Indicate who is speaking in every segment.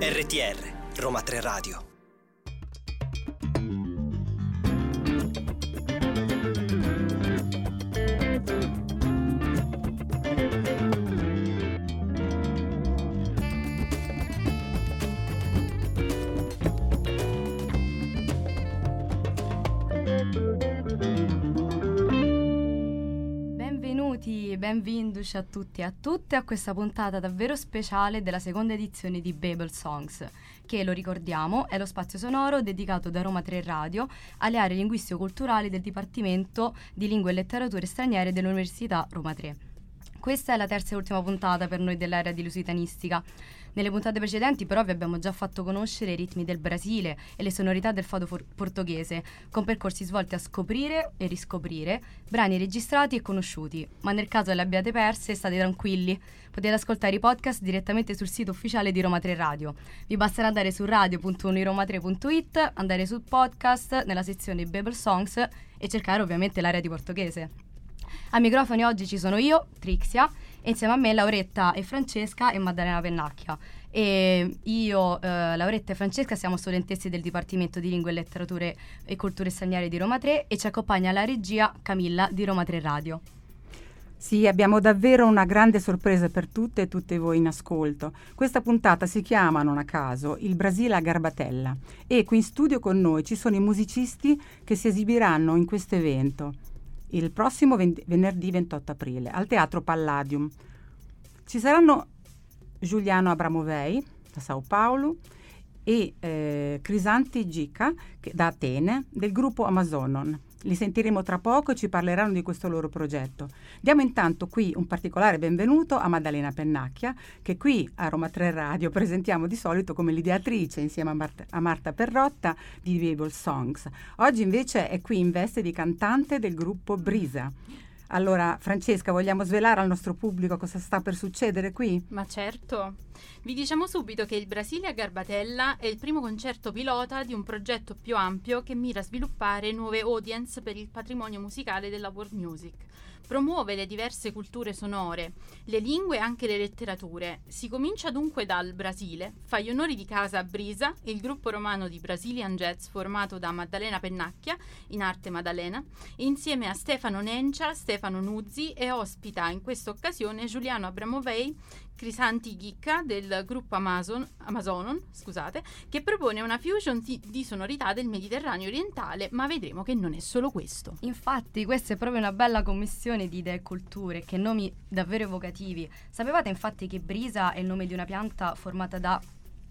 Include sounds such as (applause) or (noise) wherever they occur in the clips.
Speaker 1: RTR Roma 3 Radio
Speaker 2: benvenuti a tutti e a tutte a questa puntata davvero speciale della seconda edizione di Babel Songs, che lo ricordiamo è lo spazio sonoro dedicato da Roma 3 Radio alle aree linguistico-culturali del Dipartimento di Lingue e Letterature Straniere dell'Università Roma 3. Questa è la terza e ultima puntata per noi dell'area di lusitanistica. Nelle puntate precedenti però vi abbiamo già fatto conoscere i ritmi del Brasile e le sonorità del fado for- portoghese, con percorsi svolti a scoprire e riscoprire brani registrati e conosciuti. Ma nel caso le abbiate perse, state tranquilli, potete ascoltare i podcast direttamente sul sito ufficiale di Roma 3 Radio. Vi basterà andare su radio.uniroma3.it, andare sul podcast nella sezione Babel Songs e cercare ovviamente l'area di portoghese. A microfoni oggi ci sono io, Trixia, e insieme a me Lauretta e Francesca e Maddalena Pennacchia. E io, eh, Lauretta e Francesca siamo studentesse del Dipartimento di Lingue Letterature e Culture Straniere di Roma 3 e ci accompagna la regia Camilla di Roma 3 Radio.
Speaker 3: Sì, abbiamo davvero una grande sorpresa per tutte e tutti voi in ascolto. Questa puntata si chiama, non a caso, Il Brasile a Garbatella e qui in studio con noi ci sono i musicisti che si esibiranno in questo evento il prossimo ven- venerdì 28 aprile al Teatro Palladium. Ci saranno Giuliano Abramovei da Sao Paulo e eh, Crisanti Gica da Atene del gruppo Amazonon. Li sentiremo tra poco e ci parleranno di questo loro progetto. Diamo intanto qui un particolare benvenuto a Maddalena Pennacchia, che qui a Roma 3 Radio (laughs) presentiamo di solito come l'ideatrice insieme a Marta, a Marta Perrotta di Viable Songs. Oggi invece è qui in veste di cantante del gruppo Brisa. Allora, Francesca, vogliamo svelare al nostro pubblico cosa sta per succedere qui?
Speaker 4: Ma certo. Vi diciamo subito che il Brasile a Garbatella è il primo concerto pilota di un progetto più ampio che mira a sviluppare nuove audience per il patrimonio musicale della world music. Promuove le diverse culture sonore, le lingue e anche le letterature. Si comincia dunque dal Brasile, fa gli onori di casa a Brisa, il gruppo romano di Brazilian Jazz formato da Maddalena Pennacchia, in arte Maddalena, insieme a Stefano Nencia, Stefano Nuzzi e ospita in questa occasione Giuliano Abramovei, Crisanti Ghicca del gruppo Amazon, Amazonon, scusate, che propone una fusion di, di sonorità del Mediterraneo orientale, ma vedremo che non è solo questo.
Speaker 2: Infatti, questa è proprio una bella commissione di idee e culture, che nomi davvero evocativi. Sapevate infatti che Brisa è il nome di una pianta formata da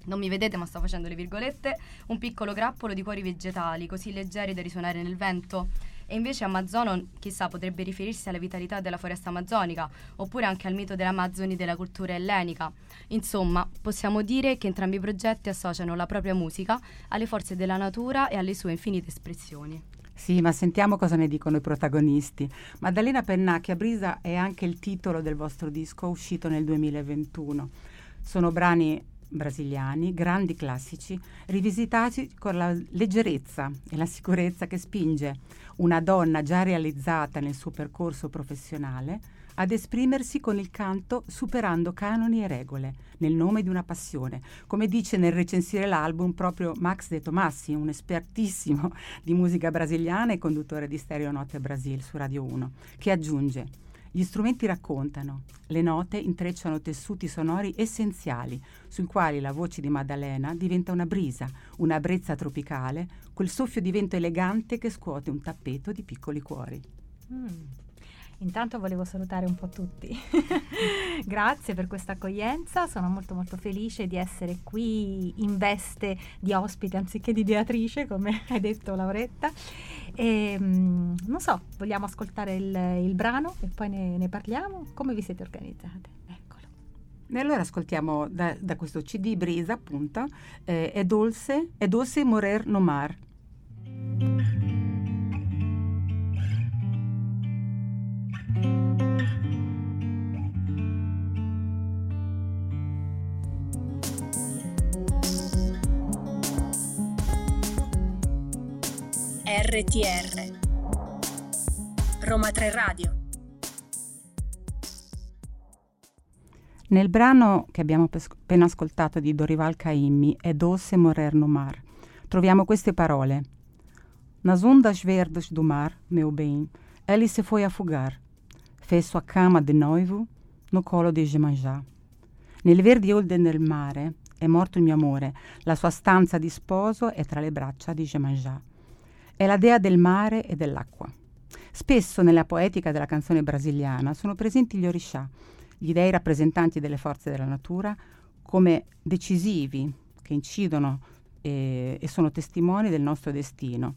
Speaker 2: non mi vedete ma sto facendo le virgolette, un piccolo grappolo di cuori vegetali così leggeri da risuonare nel vento. E invece Amazono, chissà, potrebbe riferirsi alla vitalità della foresta amazzonica, oppure anche al mito dell'Amazzoni della cultura ellenica. Insomma, possiamo dire che entrambi i progetti associano la propria musica alle forze della natura e alle sue infinite espressioni.
Speaker 3: Sì, ma sentiamo cosa ne dicono i protagonisti. Maddalena Pennacchia Brisa è anche il titolo del vostro disco uscito nel 2021. Sono brani brasiliani, grandi classici, rivisitati con la leggerezza e la sicurezza che spinge una donna già realizzata nel suo percorso professionale ad esprimersi con il canto superando canoni e regole, nel nome di una passione, come dice nel recensire l'album proprio Max De Tomassi, un espertissimo di musica brasiliana e conduttore di Stereo Notte Brasil su Radio 1, che aggiunge gli strumenti raccontano, le note intrecciano tessuti sonori essenziali, sui quali la voce di Maddalena diventa una brisa, una brezza tropicale, quel soffio di vento elegante che scuote un tappeto di piccoli cuori.
Speaker 5: Mm. Intanto volevo salutare un po' tutti. (laughs) Grazie per questa accoglienza, sono molto molto felice di essere qui in veste di ospite anziché di ideatrice, come (laughs) hai detto Lauretta. E, mm, non so, vogliamo ascoltare il, il brano e poi ne, ne, parliamo? Come vi siete organizzate? Eccolo.
Speaker 3: E allora ascoltiamo da, da questo CD Brisa, appunto, eh, È dolce, è dolce morer no
Speaker 1: RTR Roma 3 Radio
Speaker 3: Nel brano che abbiamo appena ascoltato di Dorival Caymmi, E doce morer no mar, troviamo queste parole. Nas ondas verdes do mar, meu bem, ele se foi afogar. Fez sua cama de noivo no colo di Gemanjá. Nel verdi onde del mare è morto il mio amore, la sua stanza di sposo è tra le braccia di Gemanjá. È la dea del mare e dell'acqua. Spesso nella poetica della canzone brasiliana sono presenti gli orishà, gli dei rappresentanti delle forze della natura, come decisivi che incidono e, e sono testimoni del nostro destino.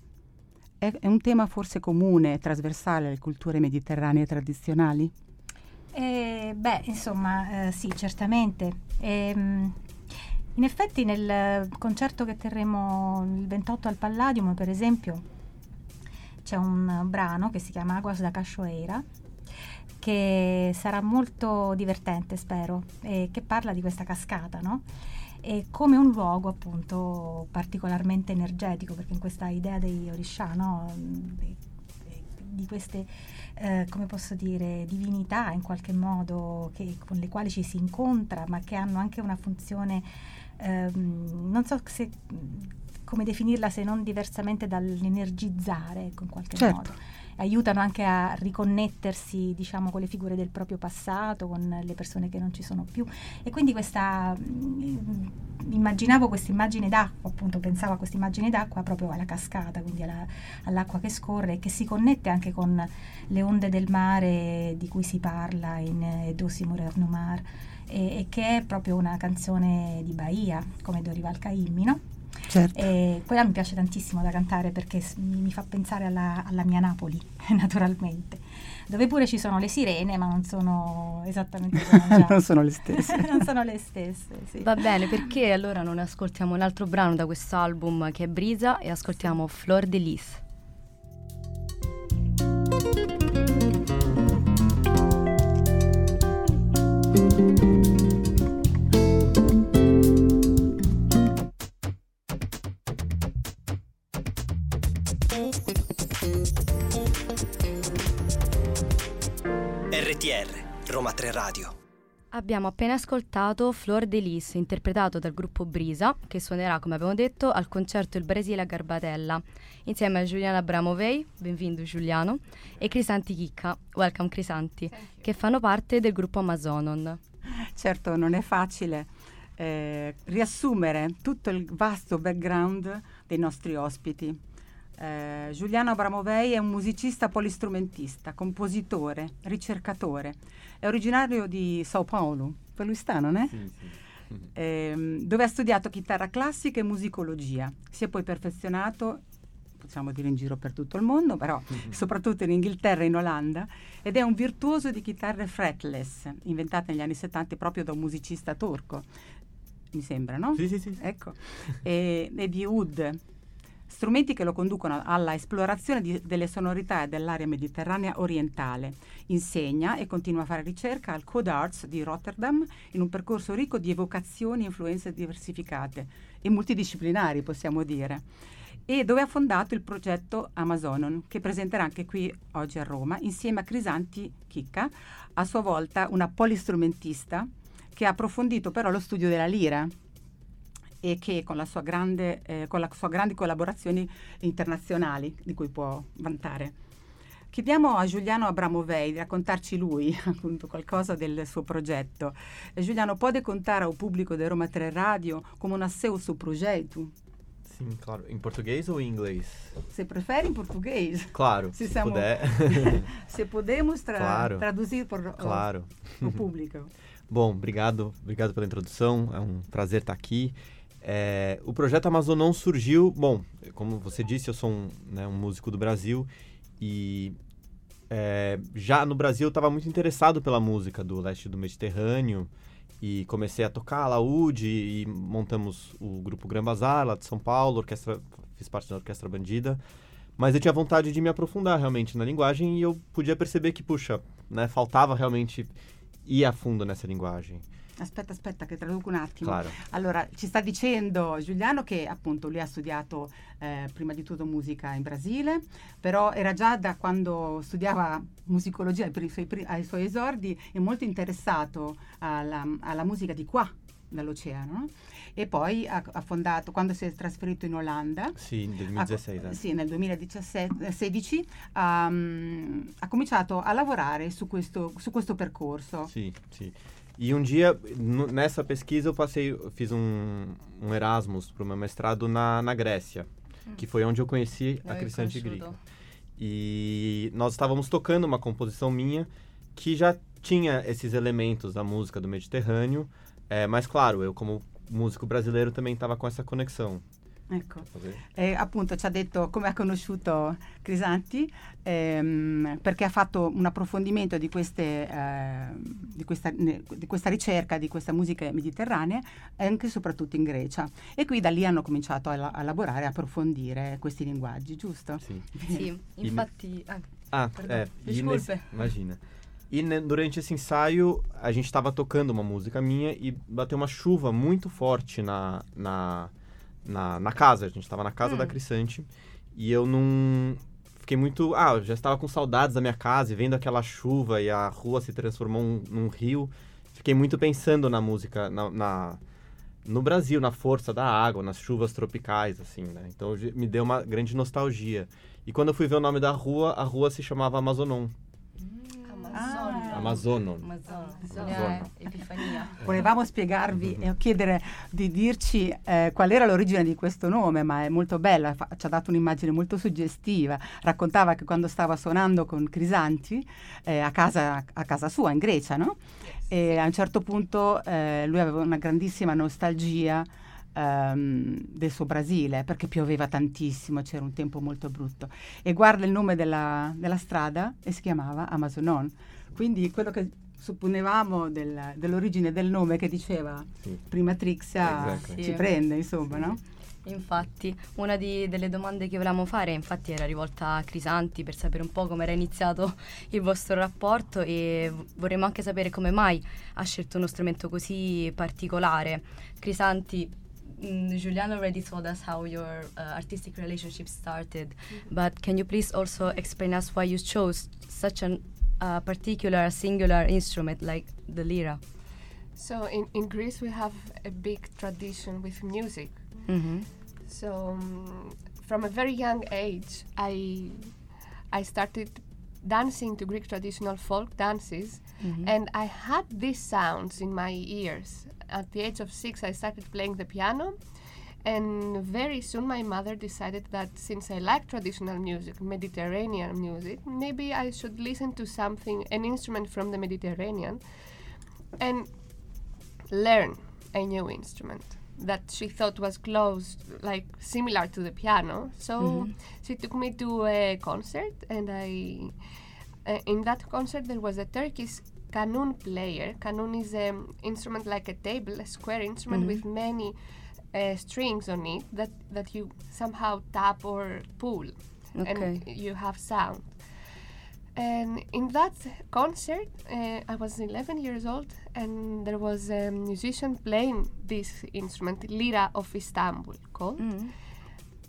Speaker 3: È, è, un tema forse comune e trasversale alle culture mediterranee tradizionali?
Speaker 5: Eh, beh, insomma, eh, sì, certamente. E, ehm, in effetti nel concerto che terremo il 28 al Palladium, per esempio, c'è un brano che si chiama Aguas da Cachoeira che sarà molto divertente, spero, e che parla di questa cascata, no? E come un luogo appunto particolarmente energetico, perché in questa idea dei Orisha, no? di, queste, eh, come posso dire, divinità in qualche modo che, con le quali ci si incontra, ma che hanno anche una funzione, ehm, non so se, come definirla se non diversamente dall'energizzare, ecco, in qualche
Speaker 3: certo.
Speaker 5: modo. Aiutano anche a riconnettersi diciamo con le figure del proprio passato, con le persone che non ci sono più. E quindi questa mm, immaginavo questa immagine d'acqua, appunto pensavo a questa immagine d'acqua proprio alla cascata, quindi alla, all'acqua che scorre e che si connette anche con le onde del mare di cui si parla in Dosi Morer Mar e, e che è proprio una canzone di Bahia, come Dorival Caymmi, no?
Speaker 3: Certo.
Speaker 5: E quella mi piace tantissimo da cantare perché mi fa pensare alla, alla, mia Napoli, (laughs) naturalmente, dove pure ci sono le sirene, ma non sono esattamente come (laughs)
Speaker 3: Non sono le stesse. (laughs)
Speaker 5: non sono le stesse, sì.
Speaker 2: Va bene, perché allora non ascoltiamo un altro brano da questo album che è Brisa e ascoltiamo Flor de Lis.
Speaker 1: RTR Roma 3 Radio.
Speaker 2: Abbiamo appena ascoltato Flor de Lis, interpretato dal gruppo Brisa, che suonerà, come abbiamo detto, al concerto Il Brasile a Garbatella, insieme a Giuliano Abramovei, benvenuto Giuliano, e Crisanti Chicca, welcome Crisanti, che fanno parte del gruppo Amazonon.
Speaker 3: Certo, non è facile eh, riassumere tutto il vasto background dei nostri ospiti. Eh, Giuliano Abramovei è un musicista polistrumentista, compositore, ricercatore. È originario di Sao Paulo, per lui sta, non è?
Speaker 6: Sì, sì.
Speaker 3: Eh, dove ha studiato chitarra classica e musicologia. Si è poi perfezionato, possiamo dire in giro per tutto il mondo, però
Speaker 6: Mhm.
Speaker 3: soprattutto in Inghilterra e in Olanda, ed è un virtuoso di chitarre fretless, inventate negli anni 70 proprio da un musicista turco, mi sembra, no?
Speaker 6: Sì, sì, sì.
Speaker 3: Ecco, e, e di oud, strumenti che lo conducono alla esplorazione di- delle sonorità dell'area mediterranea orientale. Insegna e continua a fare ricerca al Code Arts di Rotterdam in un percorso ricco di evocazioni e influenze diversificate e multidisciplinari, possiamo dire. E dove ha fondato il progetto Amazonon, che presenterà anche qui oggi a Roma, insieme a Crisanti Chicca, a sua volta una polistrumentista che ha approfondito però lo studio della lira e che con la sua grande, eh, con la sua grandi collaborazioni internazionali di cui può vantare. Chiediamo a Giuliano Abramovei di raccontarci lui (laughs) appunto qualcosa del suo progetto. Eh, Giuliano, pode contar ao público da Roma 3 Radio como nasceu o seu projeto?
Speaker 6: Sim, claro. Em português ou em inglês?
Speaker 3: Você prefere em português?
Speaker 6: Claro,
Speaker 3: Se
Speaker 6: se, puder. (laughs)
Speaker 3: Se podemos tra
Speaker 6: Claro.
Speaker 3: traduzir por
Speaker 6: claro.
Speaker 3: o público. (laughs)
Speaker 6: Bom, obrigado, obrigado pela introdução. É um prazer estar aqui. É, o projeto Amazonon surgiu, bom, como você disse, eu sou um, né, um músico do Brasil e é, já no Brasil eu estava muito interessado pela música do leste do Mediterrâneo e comecei a tocar alaúde e montamos o grupo Gran Bazar lá de São Paulo, orquestra, fiz parte da Orquestra Bandida. Mas eu tinha vontade de me aprofundar realmente na linguagem e eu podia perceber que, puxa, né, faltava realmente ir a fundo nessa linguagem.
Speaker 3: Aspetta, aspetta, che traduco un attimo.
Speaker 6: Claro.
Speaker 3: Allora, ci sta dicendo Giuliano che appunto lui ha studiato eh, prima di tutto musica in Brasile, però era già da quando studiava musicologia per i suoi, ai suoi esordi è molto interessato alla, alla musica di qua, dall'oceano. no? E poi ha, ha fondato, quando si è trasferito in Olanda,
Speaker 6: Sì, nel
Speaker 3: ha,
Speaker 6: 2016.
Speaker 3: sì, nel 2016 ha, mm, ha cominciato a lavorare su questo, su questo percorso.
Speaker 6: Sim, sim. E um dia, nessa pesquisa, eu passei, eu fiz um, um Erasmus para o meu mestrado na, na Grécia, que foi onde eu conheci a
Speaker 2: L'hai
Speaker 6: Cristante
Speaker 2: conosciuto.
Speaker 6: Griga. E nós estávamos tocando uma composição minha que já tinha esses elementos da música do Mediterrâneo, é, mas claro, eu como músico brasileiro também estava com essa conexão.
Speaker 3: Ecco.
Speaker 6: Fazer-
Speaker 3: E appunto ci ha detto come ha conosciuto Crisanti ehm, perché ha fatto un approfondimento di, queste, eh, di, questa, ne- di questa ricerca di questa musica mediterranea anche e soprattutto in Grecia e qui da lì hanno cominciato a, la- a lavorare, a approfondire questi linguaggi, giusto?
Speaker 6: Sim.
Speaker 2: Sì, infatti... ah,
Speaker 6: Ah,
Speaker 2: Perdão,
Speaker 6: é. e nesse- imagina. E ne- durante esse ensaio, a gente estava tocando uma música minha e bateu uma chuva muito forte na, na, na, na casa. A gente estava na casa
Speaker 2: Hum.
Speaker 6: da Crissante e eu não. Fiquei muito. Ah, eu já estava com saudades da minha casa e vendo aquela chuva e a rua se transformou um- num rio. Fiquei muito pensando na música, na, na- no Brasil, na força da água, nas chuvas tropicais, assim, né? Então me deu uma grande nostalgia. E quando eu fui ver o nome da rua, a rua se chamava Amazonon.
Speaker 2: Amazonia.
Speaker 6: Amazonon.
Speaker 2: Amazonia. Eh, Epifania.
Speaker 3: Volevamo spiegarvi e chiedere di dirci eh, qual era l'origine di questo nome, ma è molto bella, fa- ci ha dato un'immagine molto suggestiva. Raccontava che quando stava suonando con Crisanti eh, a, casa, a casa sua in Grecia, no? E a un certo punto eh, lui aveva una grandissima nostalgia ehm, del suo Brasile perché pioveva tantissimo, c'era un tempo molto brutto. E guarda il nome della, della strada e si chiamava Amazonon. Quindi quello che supponevamo del- dell'origine del nome che diceva
Speaker 6: Sì.
Speaker 3: prima Trixia
Speaker 6: Exactly.
Speaker 3: ci
Speaker 2: Sì.
Speaker 3: prende, insomma, no?
Speaker 2: Infatti, una di- delle domande che volevamo fare infatti era rivolta a Crisanti per sapere un po' come era iniziato (laughs) il vostro rapporto e vorremmo anche sapere come mai ha scelto uno strumento così particolare. Crisanti, mm, Giuliano already told us how your uh, artistic relationship started, but can you please also explain us why you chose such a uh, particular singular instrument like the lira?
Speaker 7: So in, in Greece we have a big tradition with music.
Speaker 2: Mhm.
Speaker 7: So um, from a very young age, I I started dancing to Greek traditional folk dances,
Speaker 2: Mhm.
Speaker 7: and I had these sounds in my ears. At the age of six, I started playing the piano, and very soon my mother decided that since I like traditional music, Mediterranean music, maybe I should listen to something, an instrument from the Mediterranean, and learn a new instrument that she thought was close, like similar to the piano. So
Speaker 2: Mhm.
Speaker 7: she took me to a concert, and I, uh, in that concert, there was a Turkish kanun player. Kanun is an instrument like a table, a square instrument
Speaker 2: Mhm.
Speaker 7: with many uh, strings on it that that you somehow tap or pull,
Speaker 2: Okay.
Speaker 7: and you have sound. And in that concert, uh, I was 11 years old, and there was a musician playing this instrument, Lira of Istanbul, called.
Speaker 2: Mhm.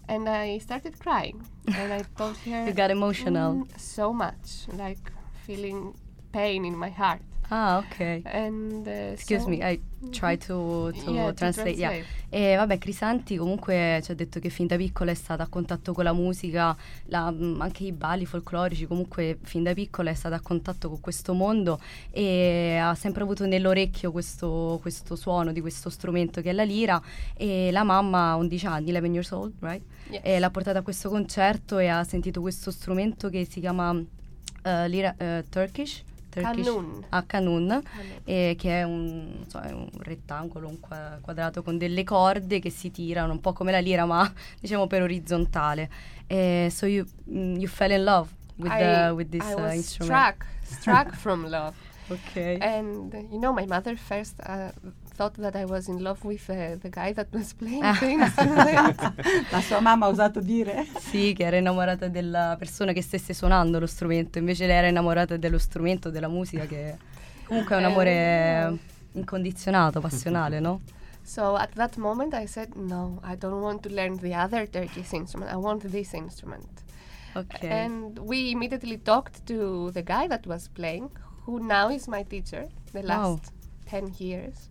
Speaker 7: And I started crying, and I (laughs) told her
Speaker 2: You got emotional.
Speaker 7: "Mm, so much, like feeling pain in my heart.
Speaker 2: Ah, ok.
Speaker 7: And uh,
Speaker 2: Excuse
Speaker 7: so-
Speaker 2: me, I try to, to
Speaker 7: Yeah, to
Speaker 2: translate. yeah.
Speaker 7: translate.
Speaker 2: E vabbè, Crisanti comunque ci ha detto che fin da piccola è stata a contatto con la musica, la- mm, anche i balli folclorici, comunque fin da piccola è stata a contatto con questo mondo e ha sempre avuto nell'orecchio questo, questo suono di questo strumento che è la lira e la mamma a 11 anni, 11 years old, right?
Speaker 7: Yes.
Speaker 2: E l'ha portata a questo concerto e ha sentito questo strumento che si chiama eh, lira eh, Turkish. Turkish
Speaker 7: Kanun.
Speaker 2: a Kanun,
Speaker 7: Kanun.
Speaker 2: eh, che è un, so, è un rettangolo, un qua- quadrato con delle corde che si tirano, un po' come la lira, ma (laughs) diciamo per orizzontale. Eh, so you, mm, you fell in love with,
Speaker 7: I,
Speaker 2: the, with this
Speaker 7: I
Speaker 2: uh,
Speaker 7: was
Speaker 2: instrument.
Speaker 7: struck, struck (laughs) from love.
Speaker 2: Ok.
Speaker 7: And uh, you know, my mother first uh, thought that I was in love with uh, the guy that was playing
Speaker 2: Ah.
Speaker 7: instrument. (laughs)
Speaker 3: La sua mamma ha osato dire?
Speaker 2: Sì, che era innamorata della persona che stesse suonando lo strumento, invece lei era innamorata dello strumento, della musica, che comunque è un amore incondizionato, passionale, no?
Speaker 7: So at that moment, I said, no, I don't want to learn the other Turkish instrument. I want this instrument.
Speaker 2: Ok.
Speaker 7: And we immediately talked to the guy that was playing, who now is my teacher, the
Speaker 2: Wow.
Speaker 7: last 10 years.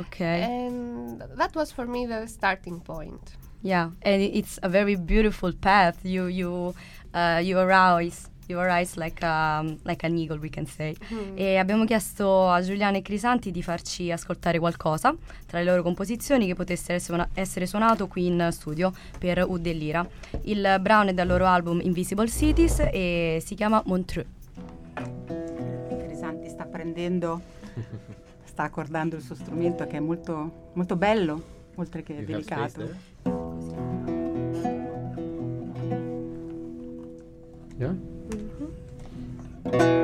Speaker 2: Ok.
Speaker 7: And that was for me the starting point.
Speaker 2: Yeah, and it's a very beautiful path. You you uh, you arise you arise like um, like an eagle, we can say. E abbiamo chiesto a Giuliano e Crisanti di farci ascoltare qualcosa tra le loro composizioni che potesse suona- essere suonato qui in studio per Ud e Lira. Il brano è dal loro album Invisible Cities e si chiama Montreux.
Speaker 3: Crisanti sta prendendo, sta accordando il suo strumento che è molto, molto bello, oltre che
Speaker 6: You
Speaker 3: delicato.
Speaker 6: there? Yeah?
Speaker 3: Non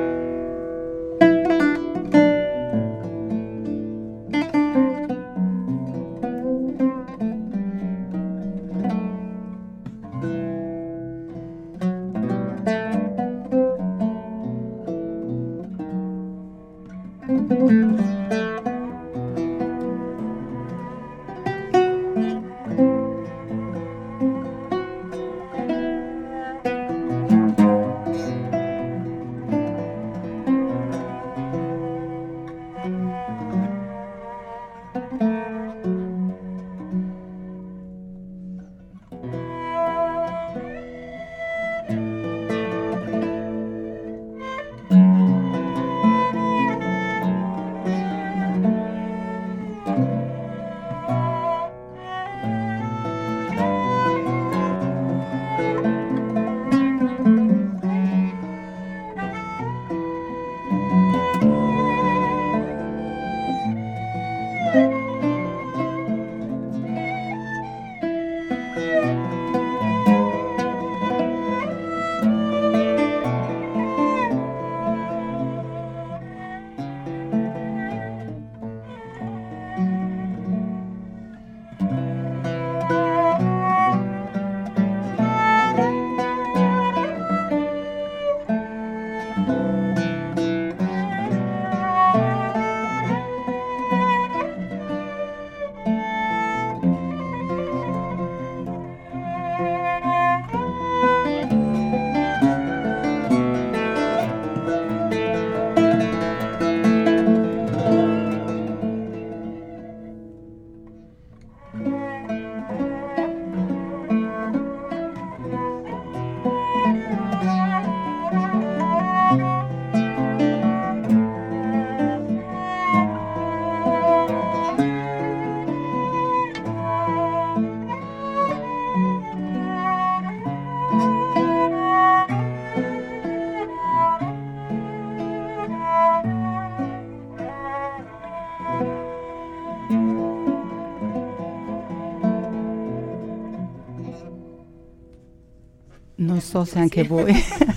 Speaker 3: so se anche voi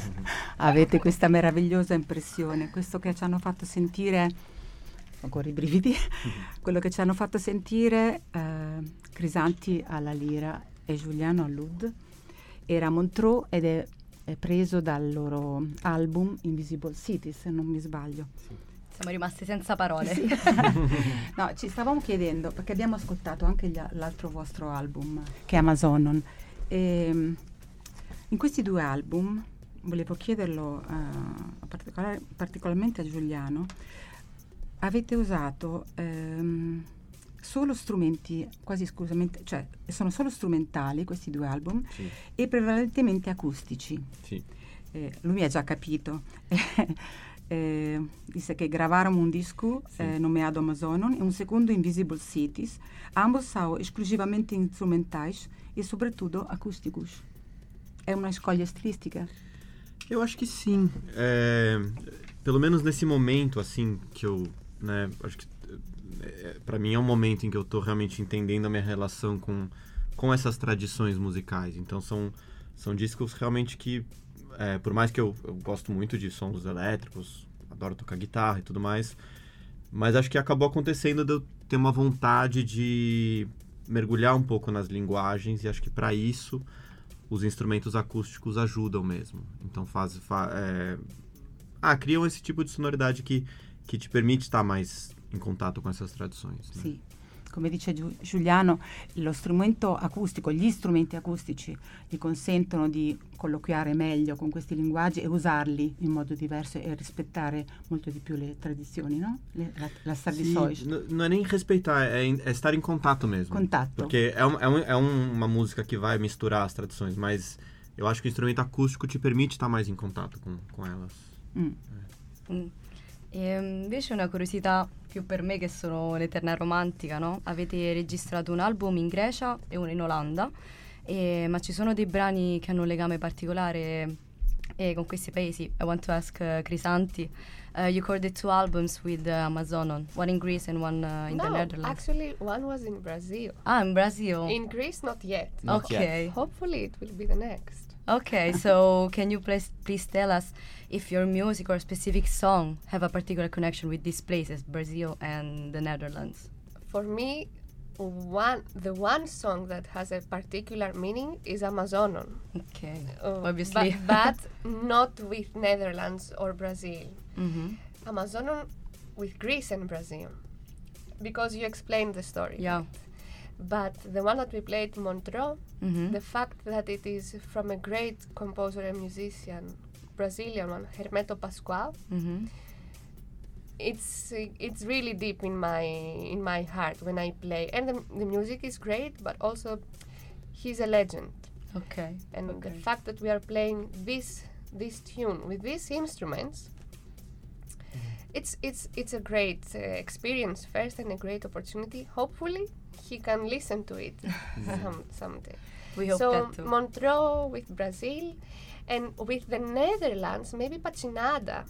Speaker 3: (laughs) avete questa meravigliosa impressione, questo che ci hanno fatto sentire, ancora i brividi, (laughs) quello che ci hanno fatto sentire eh, Crisanti alla lira e Giuliano all'ud, era Montreux ed è, è preso dal loro album Invisible City, se non mi sbaglio.
Speaker 2: Siamo rimasti senza parole.
Speaker 3: Sì. (laughs) no, ci stavamo chiedendo, perché abbiamo ascoltato anche gli l'altro vostro album, che è Amazonon. E, in questi due album, volevo chiederlo eh, a particolare- particolarmente a Giuliano, avete usato ehm, solo strumenti, quasi esclusivamente, cioè sono solo strumentali questi due album
Speaker 6: Sì,
Speaker 3: e prevalentemente acustici.
Speaker 6: sì.
Speaker 3: Eh, lui mi ha già capito. (laughs) Eh, disse che gravaram un disco
Speaker 6: Sì.
Speaker 3: eh, nomeado Amazonon e un secondo Invisible Cities. Ambos são exclusivamente instrumentais e, sobretudo, acústicos. É uma escolha estilística?
Speaker 6: Eu acho que sim. É, pelo menos nesse momento, assim, que eu, né, acho que é, para mim é um momento em que eu tô realmente entendendo a minha relação com, com essas tradições musicais. Então são, são discos realmente que, é, por mais que eu, eu gosto muito de sons elétricos, adoro tocar guitarra e tudo mais, mas acho que acabou acontecendo de eu ter uma vontade de mergulhar um pouco nas linguagens e acho que para isso os instrumentos acústicos ajudam mesmo. Então faz, fa- é, ah, criam esse tipo de sonoridade que, que te permite estar mais in contatto con essere tradições. Né?
Speaker 3: Sì, come dice Giu- Giuliano, lo strumento acustico, gli strumenti acustici gli consentono di colloquiare meglio con questi linguaggi e usarli in modo diverso e rispettare molto di più le tradizioni, no? Le, la, la
Speaker 6: Sim,
Speaker 3: tradições.
Speaker 6: n- não é nem respeitar, é, é estar em contato mesmo.
Speaker 3: Contato.
Speaker 6: Porque é, um- é, um- é um- uma música que vai misturar as tradições, mas eu acho que o instrumento acústico te permite estar mais em contato com, com elas.
Speaker 3: Mm.
Speaker 2: Mm. E invece una curiosità più per me che sono un'eterna romantica, no? Avete registrato un album in Grecia e uno in Olanda, e- ma ci sono dei brani che hanno un legame particolare eh, con questi paesi. I want to ask uh, Crisanti, uh, you recorded two albums with uh, Amazonon, one in Greece and one uh, in the
Speaker 7: no,
Speaker 2: Netherlands.
Speaker 7: actually, one was in Brazil.
Speaker 2: ah, in Brazil.
Speaker 7: In Greece, not yet.
Speaker 6: Not
Speaker 2: okay.
Speaker 7: Hopefully, it will be the next.
Speaker 2: Okay, so can you please please tell us if your music or specific song have a particular connection with these places, Brazil and the Netherlands?
Speaker 7: For me, one the one song that has a particular meaning is Amazonon.
Speaker 2: Okay,
Speaker 7: Uh,
Speaker 2: obviously.
Speaker 7: but, but not with Netherlands or Brazil.
Speaker 2: Mhm.
Speaker 7: Amazonon with Greece and Brazil, because you explained the story.
Speaker 2: Yeah.
Speaker 7: But the one that we played, Montreux,
Speaker 2: Mhm.
Speaker 7: the fact that it is from a great composer and musician, Brazilian one, Hermeto Pascoal,
Speaker 2: Mhm.
Speaker 7: it's it's really deep in my in my heart when I play. And the, the music is great, but also he's a legend.
Speaker 2: Okay.
Speaker 7: And the fact that we are playing this this tune with these instruments, it's it's it's a great uh, experience first and a great opportunity. Hopefully, he can listen to it (laughs) (laughs) some, someday.
Speaker 2: we hope
Speaker 7: so
Speaker 2: that too.
Speaker 7: Montreux with Brazil, and with the Netherlands, maybe Pacinada,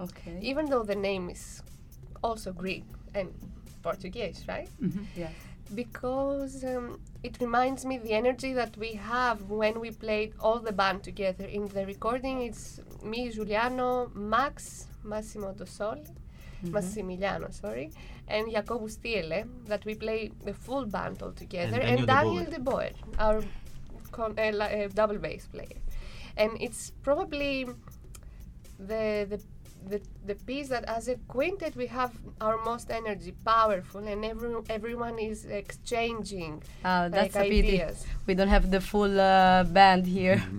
Speaker 2: okay.
Speaker 7: even though the name is also Greek and Portuguese, right?
Speaker 3: Mhm.
Speaker 2: yeah.
Speaker 7: because um, it reminds me the energy that we have when we played all the band together. In the recording, it's me, Giuliano, Max, Massimo Dossoli,
Speaker 2: Mhm.
Speaker 7: Massimiliano, sorry, and Jacobo Stiele, that we play the full band all together,
Speaker 6: And
Speaker 7: and,
Speaker 6: Daniel
Speaker 7: Daniel
Speaker 6: De
Speaker 7: De Boer, our con- uh, li- uh, double bass player. And it's probably the, the the, the piece that as a quintet we have our most energy powerful and every, everyone is exchanging
Speaker 2: Ah, that's
Speaker 7: like
Speaker 2: a pity.
Speaker 7: ideas
Speaker 2: We don't have the full uh, band here. (laughs)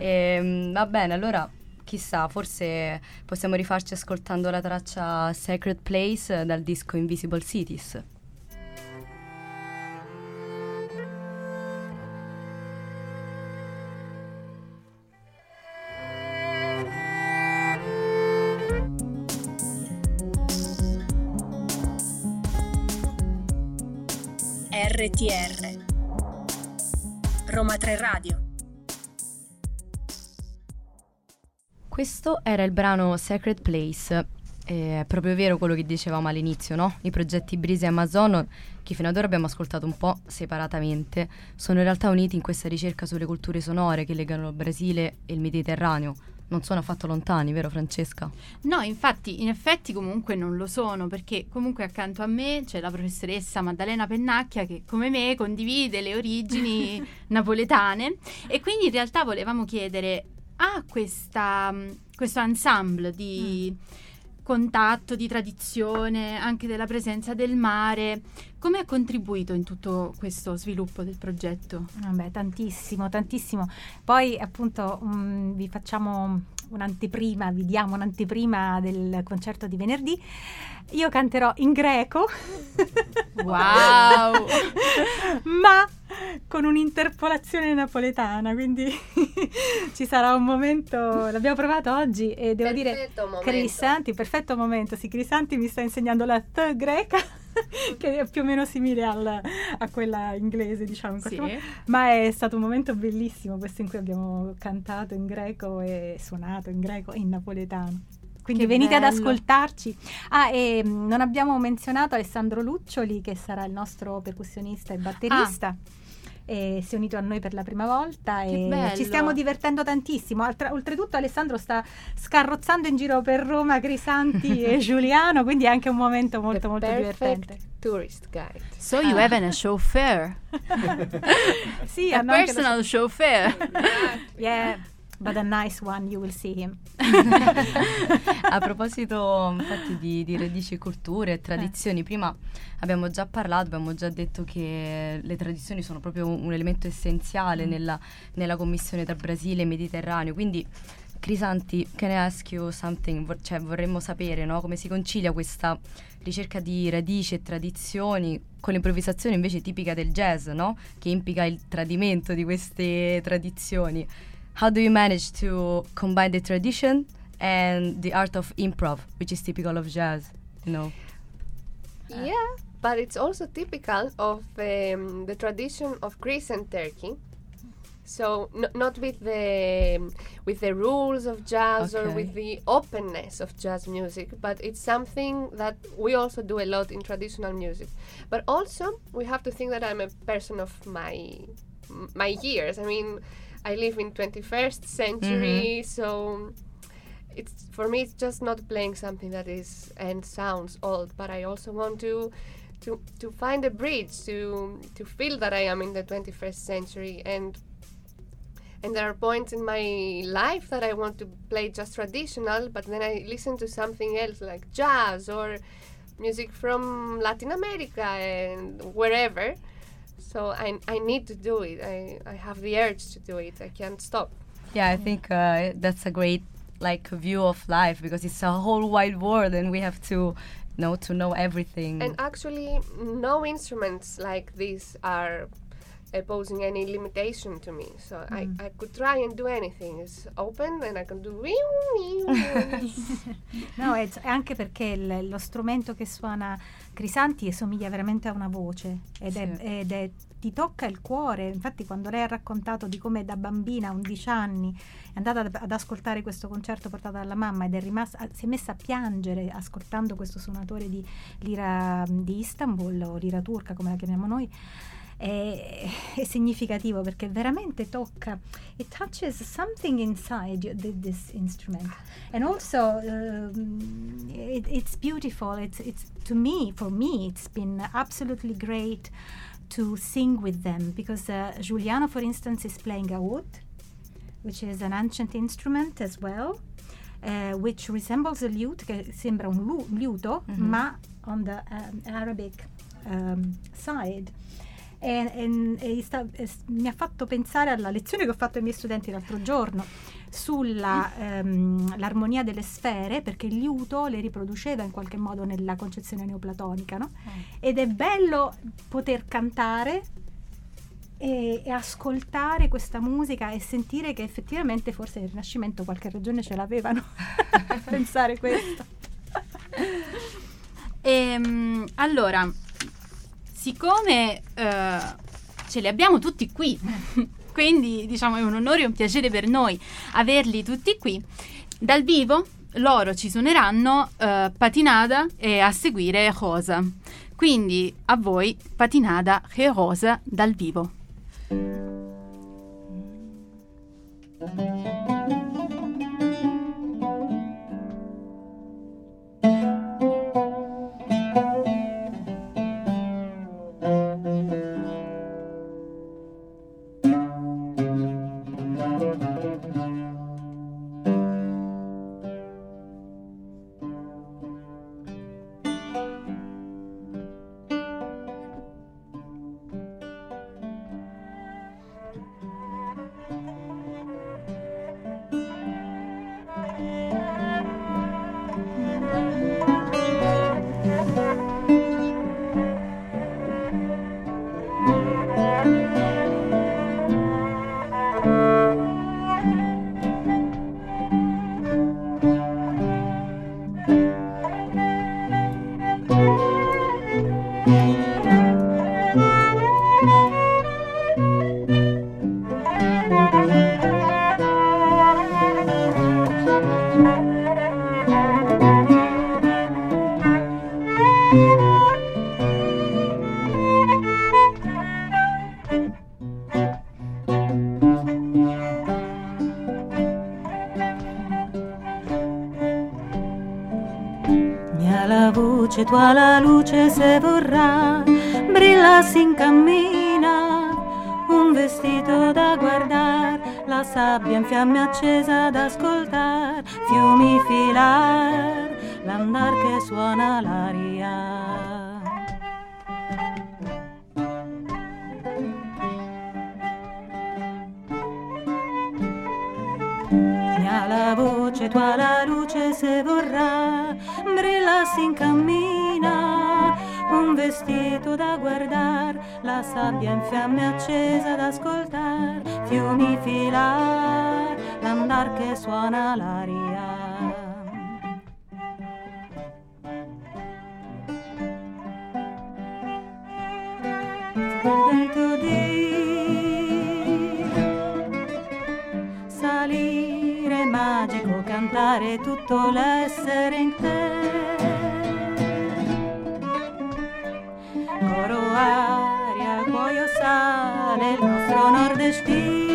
Speaker 6: Yeah.
Speaker 2: Ehm, va bene, allora chissà, forse possiamo rifarci ascoltando la traccia Sacred Place dal disco Invisible Cities.
Speaker 1: RTR Roma 3 Radio
Speaker 2: Questo era il brano Sacred Place. È proprio vero quello che dicevamo all'inizio, no? I progetti Brise e Amazon, che fino ad ora abbiamo ascoltato un po' separatamente, sono in realtà uniti in questa ricerca sulle culture sonore che legano il Brasile e il Mediterraneo. Non sono affatto lontani, vero Francesca?
Speaker 4: No, infatti, in effetti comunque non lo sono, perché comunque accanto a me c'è la professoressa Maddalena Pennacchia che come me condivide le origini (laughs) napoletane e quindi in realtà volevamo chiedere a questa, mh, questo ensemble di contatto, di tradizione, anche della presenza del mare, come ha contribuito in tutto questo sviluppo del progetto?
Speaker 5: Vabbè, tantissimo, tantissimo. Poi appunto mm, vi facciamo un'anteprima, vi diamo un'anteprima del concerto di venerdì. Io canterò in greco.
Speaker 4: Wow! (laughs)
Speaker 5: Ma con un'interpolazione napoletana, quindi (laughs) ci sarà un momento, l'abbiamo provato oggi e devo dire
Speaker 7: Perfetto momento.
Speaker 5: Crisanti, perfetto momento, sì, Crisanti mi sta insegnando la T greca (laughs) che è più o meno simile al- a quella inglese, diciamo in modo. Ma è stato un momento bellissimo questo in cui abbiamo cantato in greco e suonato in greco e in napoletano. Quindi
Speaker 4: Che
Speaker 5: venite ad
Speaker 4: bello.
Speaker 5: ascoltarci. Ah, e mm, non abbiamo menzionato Alessandro Luccioli, che sarà il nostro percussionista e batterista. E si è unito a noi per la prima volta
Speaker 4: Che
Speaker 5: e
Speaker 4: bello.
Speaker 5: ci stiamo divertendo tantissimo. Altra- oltretutto, Alessandro sta scarrozzando in giro per Roma Crisanti e (laughs) Giuliano, quindi è anche un momento molto,
Speaker 7: The
Speaker 5: molto
Speaker 7: perfect
Speaker 5: divertente.
Speaker 7: tourist guide.
Speaker 4: So you have a chauffeur, (laughs)
Speaker 5: Sì,
Speaker 4: a personal chauffeur.
Speaker 5: Yeah. But a nice one you will see him. (laughs)
Speaker 2: A proposito infatti di, di radici e culture e tradizioni, prima abbiamo già parlato, abbiamo già detto che le tradizioni sono proprio un, elemento essenziale nella, nella commissione tra Brasile e Mediterraneo, quindi Crisanti, can I ask you something? Vor- cioè, vorremmo sapere no, come si concilia questa ricerca di radici e tradizioni con l'improvvisazione invece tipica del jazz, no? che implica il tradimento di queste tradizioni. How do you manage to combine the tradition and the art of improv, which is typical of jazz? You know?
Speaker 7: Yeah, but it's also typical of um, the tradition of Greece and Turkey. So n- not with the with the rules of jazz or with the openness of jazz music, but it's something that we also do a lot in traditional music. But also we have to think that I'm a person of my my years. I mean, I live in 21st century, mm-hmm. so it's for me it's just not playing something that is and sounds old but i also want to to to find a bridge to to feel that i am in the 21st century. And and there are points in my life that i want to play just traditional but then i listen to something else like jazz or music from latin america and wherever so i, I need to do it I, I have the urge to do it i can't stop
Speaker 2: Yeah, I think uh, that's a great like view of life because it's a whole wide world and we have to know to know everything.
Speaker 7: And actually, no instruments like this are uh, posing any limitation to me. So I, I could try and do anything. It's open and I can do. (laughs) (laughs)
Speaker 5: No, it's è anche perché lo strumento che suona Crisanti somiglia veramente a una voce ed, è,
Speaker 2: Sì.
Speaker 5: ed è- ti tocca il cuore. Infatti, quando lei ha raccontato di come da bambina a 11 anni è andata ad, ad ascoltare questo concerto portato dalla mamma ed è rimasta, si è messa a piangere ascoltando questo suonatore di lira di Istanbul o lira turca, come la chiamiamo noi. È, è significativo perché veramente tocca it touches something inside you, thi- this instrument. And also um, it, it's beautiful. It's it's to me for me it's been absolutely great to sing with them because uh, Giuliano for instance is playing a oud which is an ancient instrument as well uh, which resembles a lute che sembra un lu- liuto
Speaker 2: Mhm.
Speaker 5: ma on the um, Arabic um, side e, e- e sta- e mi ha fatto pensare alla lezione che ho fatto ai miei studenti l'altro giorno sull'armonia delle sfere perché liuto le riproduceva in qualche modo nella concezione neoplatonica no? ed è bello poter cantare e, e ascoltare questa musica e sentire che effettivamente forse nel Rinascimento qualche ragione ce l'avevano (laughs) a pensare questo
Speaker 4: Ehm, allora, siccome eh, ce li abbiamo tutti qui, (laughs) quindi diciamo è un onore e un piacere per noi averli tutti qui, dal vivo loro ci suoneranno eh, Patinada e a seguire Rosa. Quindi a voi Patinada e Rosa dal vivo.
Speaker 5: Voce, tua la luce se vorrà, brilla si incammina, un vestito da guardar,
Speaker 8: la sabbia in fiamme accesa ad ascoltar, fiumi filar, l'andar che suona l'aria. La sabbia in fiamme accesa ad ascoltar, fiumi filar, l'andar che suona l'aria. Salire magico, cantare tutto l'essere in te. Coro, aria, cuoio, sale, il nostro nord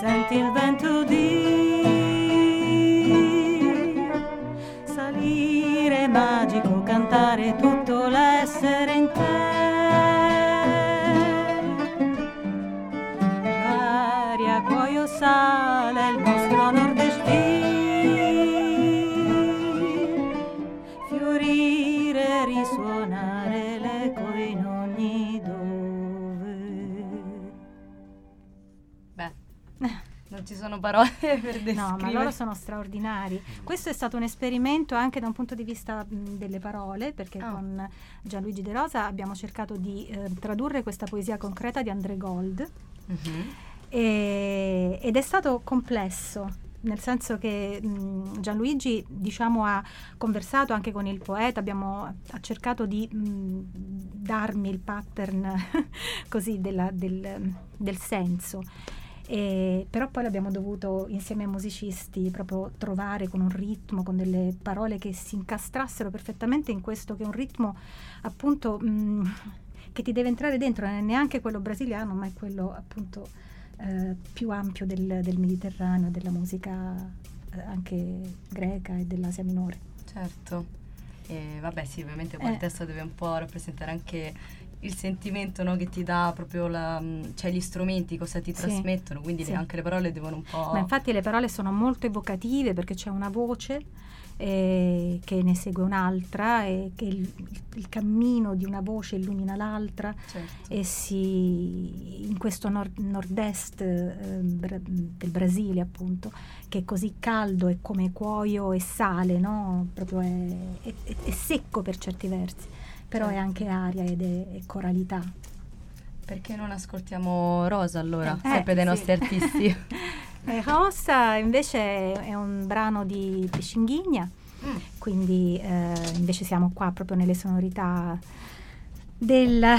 Speaker 8: Senti il vento di salire magico, cantare tutto
Speaker 2: sono parole (laughs) per descrivere.
Speaker 5: No, ma loro sono straordinari. Questo è stato un esperimento anche da un punto di vista mh, delle parole, perché
Speaker 2: Ah.
Speaker 5: con Gianluigi De Rosa abbiamo cercato di eh, tradurre questa poesia concreta di André Gold
Speaker 2: Mhm.
Speaker 5: e- ed è stato complesso. Nel senso che mh, Gianluigi diciamo, ha conversato anche con il poeta, abbiamo, ha cercato di mh, darmi il pattern (laughs) così della- del, del senso. E- però poi l'abbiamo dovuto insieme ai musicisti proprio trovare con un ritmo, con delle parole che si incastrassero perfettamente in questo che è un ritmo appunto mh, che ti deve entrare dentro, non è neanche quello brasiliano, ma è quello appunto eh, più ampio del, del Mediterraneo, della musica eh, anche greca e dell'Asia minore.
Speaker 2: Certo. E vabbè, sì, ovviamente poi
Speaker 5: Eh.
Speaker 2: testo deve un po' rappresentare anche il sentimento no, che ti dà proprio la, cioè gli strumenti, cosa ti
Speaker 5: Sì,
Speaker 2: trasmettono, quindi
Speaker 5: sì.
Speaker 2: le- anche le parole devono un po'...
Speaker 5: Ma infatti le parole sono molto evocative perché c'è una voce eh, che ne segue un'altra e che il, il cammino di una voce illumina l'altra
Speaker 2: Certo.
Speaker 5: e si in questo nord- nord-est eh, bra- del Brasile appunto che è così caldo e come cuoio e sale no? proprio è- è- è secco per certi versi però è
Speaker 2: Certo.
Speaker 5: anche aria ed è, è coralità
Speaker 2: Perché non ascoltiamo Rosa allora?
Speaker 5: Eh,
Speaker 2: Sempre dei
Speaker 5: sì.
Speaker 2: nostri artisti. (laughs)
Speaker 5: E Rossa invece è un brano di Pescinghigna
Speaker 2: Mm.
Speaker 5: quindi eh, invece siamo qua proprio nelle sonorità del-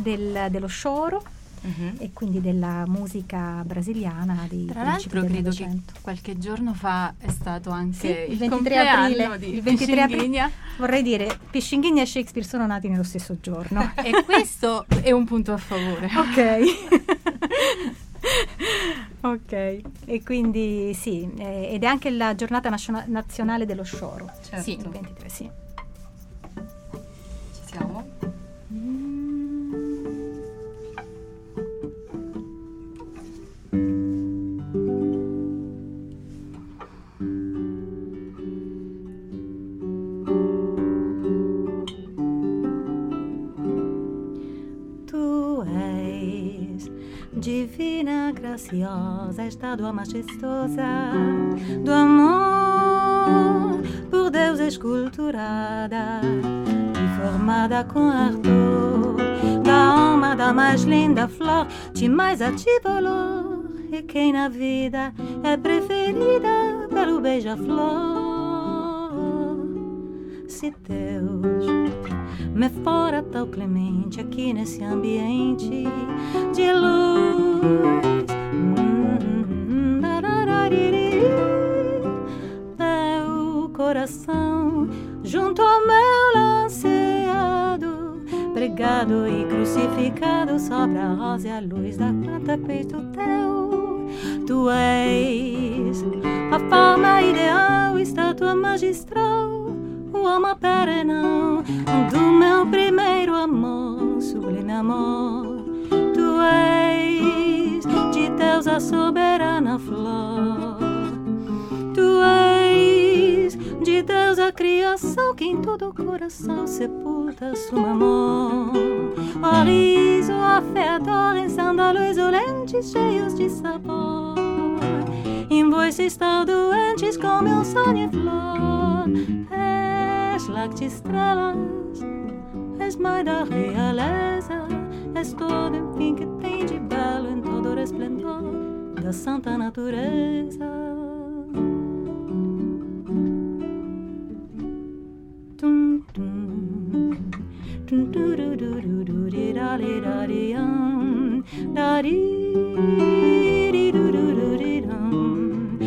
Speaker 5: del- dello scioro
Speaker 2: Mhm.
Speaker 5: e quindi della musica brasiliana dei
Speaker 4: Tra l'altro credo che qualche giorno fa è stato anche
Speaker 5: Sì, il
Speaker 4: il,
Speaker 5: 23
Speaker 4: compleanno
Speaker 5: aprile,
Speaker 4: di
Speaker 5: il 23 aprile. Vorrei dire, Pescinghigna e Shakespeare sono nati nello stesso giorno. (laughs)
Speaker 4: e questo è un punto a favore.
Speaker 5: ok. (laughs) ok, e quindi sì, eh, ed è anche la giornata nasciona- nazionale dello scioro.
Speaker 2: Certo.
Speaker 5: Sì, il 23, sì.
Speaker 8: Graciosa, estátua majestosa do amor, por Deus esculturada e formada com ardor da alma da mais linda flor, de mais a ti valor, e quem na vida é preferida pelo beija-flor. Se Deus me fora tão clemente aqui nesse ambiente de luz. Junto ao meu lanceado, pregado e crucificado sobre a rosa e a luz da planta peito teu. Tu és a forma ideal, estátua magistral, o alma perenal do meu primeiro amor, sublime amor. Tu és de Deus a soberana flor. De Deus a criação que em todo o coração sepulta seu amor. O riso, a fé, a dor, sândalos olentes cheios de sabor. Em voices tão doentes como um sonho e flor. És lacte estrelas, és mãe da realeza. És todo enfim que tem de belo em todo o resplendor da santa natureza. do do do do do do de da de da de um da de de do do do de dum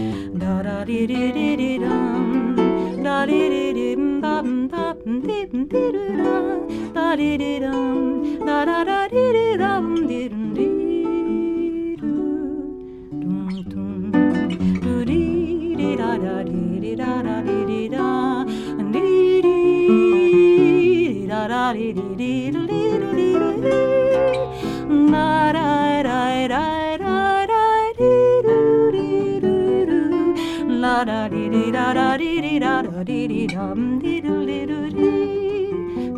Speaker 8: da da de de de de dum da de de de bum bum bum de de de dum da de de dum da da da de de dum de de da da dee da da dee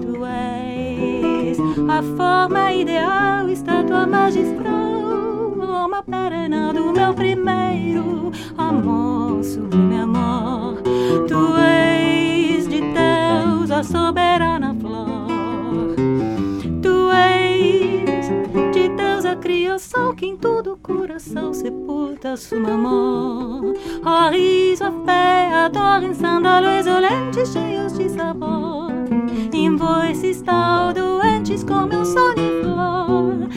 Speaker 8: Tu és a forma ideal, estátua magistral, alma perena do meu primeiro amor, sublime amor. Tu és de Deus a soberana criação que em todo coração sepulta seu amor. Ó riso, a fé, a em sândalos olentes cheios de sabor. Em voices tão doentes como um sonho em flor.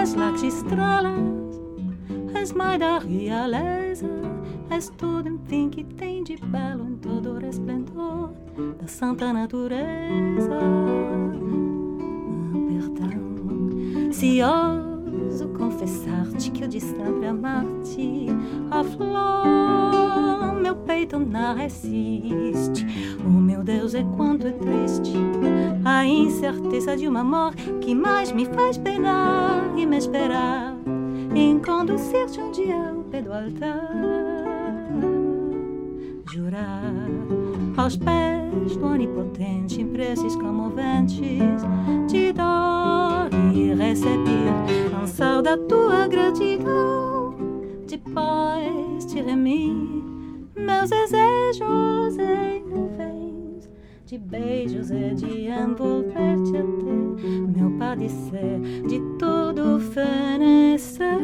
Speaker 8: És lacte estrelas, és mãe da realeza. És tudo, enfim, que tem de belo em todo o resplendor da santa natureza. Ah, perdão, ouso confessar-te que eu distante amar-te, a flor, meu peito não resiste. Oh meu Deus, é quanto é triste a incerteza de um amor que mais me faz penar e me esperar em conduzir-te um dia ao pé do altar. Jurar aos pés do onipotente, impressos comoventes, de dar e receber, lançar da tua gratidão, de paz te remir, meus desejos em nuvens, de beijos e de envolver-te até meu padecer, de todo fenecer.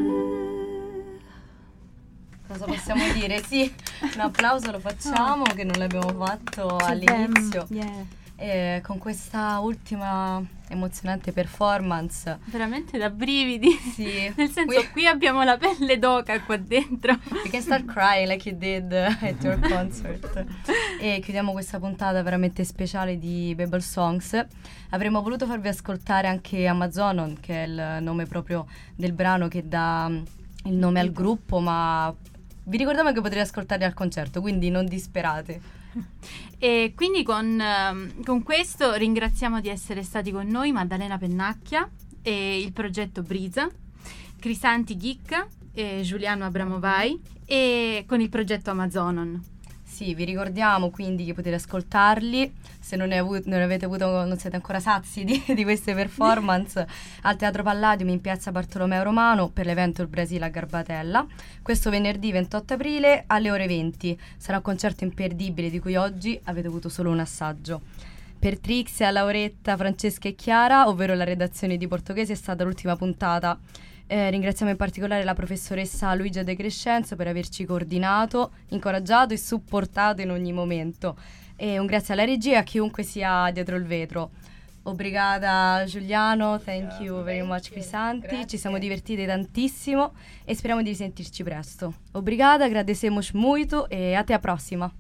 Speaker 2: Cosa possiamo dire? Sì, un applauso lo facciamo che non l'abbiamo fatto all'inizio.
Speaker 5: Yeah.
Speaker 2: E con questa ultima emozionante performance.
Speaker 4: Veramente da brividi.
Speaker 2: Sì. (laughs)
Speaker 4: Nel senso,
Speaker 2: We-
Speaker 4: qui abbiamo la pelle d'oca qua dentro.
Speaker 2: We can start crying like you did (laughs) at your (laughs) concert. e chiudiamo questa puntata veramente speciale di Babel Songs. Avremmo voluto farvi ascoltare anche Amazonon, che è il nome proprio del brano che dà mm, il nome al gruppo, ma vi ricordiamo che potrete ascoltarli al concerto, quindi non disperate. (laughs)
Speaker 4: E quindi con, ehm, con questo ringraziamo di essere stati con noi Maddalena Pennacchia e il progetto Brisa, Crisanti Ghicca e Giuliano Abramovai e con il progetto Amazonon.
Speaker 2: Sì, vi ricordiamo quindi che potete ascoltarli. Se non, ne avu- non avete avuto, non siete ancora sazi di, di queste performance, (laughs) al Teatro Palladium in piazza Bartolomeo Romano per l'evento Il Brasile a Garbatella. Questo venerdì 28 aprile alle ore 20. Sarà un concerto imperdibile di cui oggi avete avuto solo un assaggio. Per Trixia, Lauretta, Francesca e Chiara, ovvero la redazione di Portoghese, è stata l'ultima puntata. Eh, ringraziamo in particolare la professoressa Luigia De Crescenzo per averci coordinato, incoraggiato e supportato in ogni momento. E un grazie alla regia e a chiunque sia dietro il vetro. Obrigada Giuliano, thank you very much Crisanti, ci siamo divertiti tantissimo e speriamo di risentirci presto. Obrigada, agradecemos muito e até a prossima.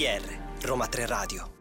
Speaker 9: RTR, Roma 3 Radio.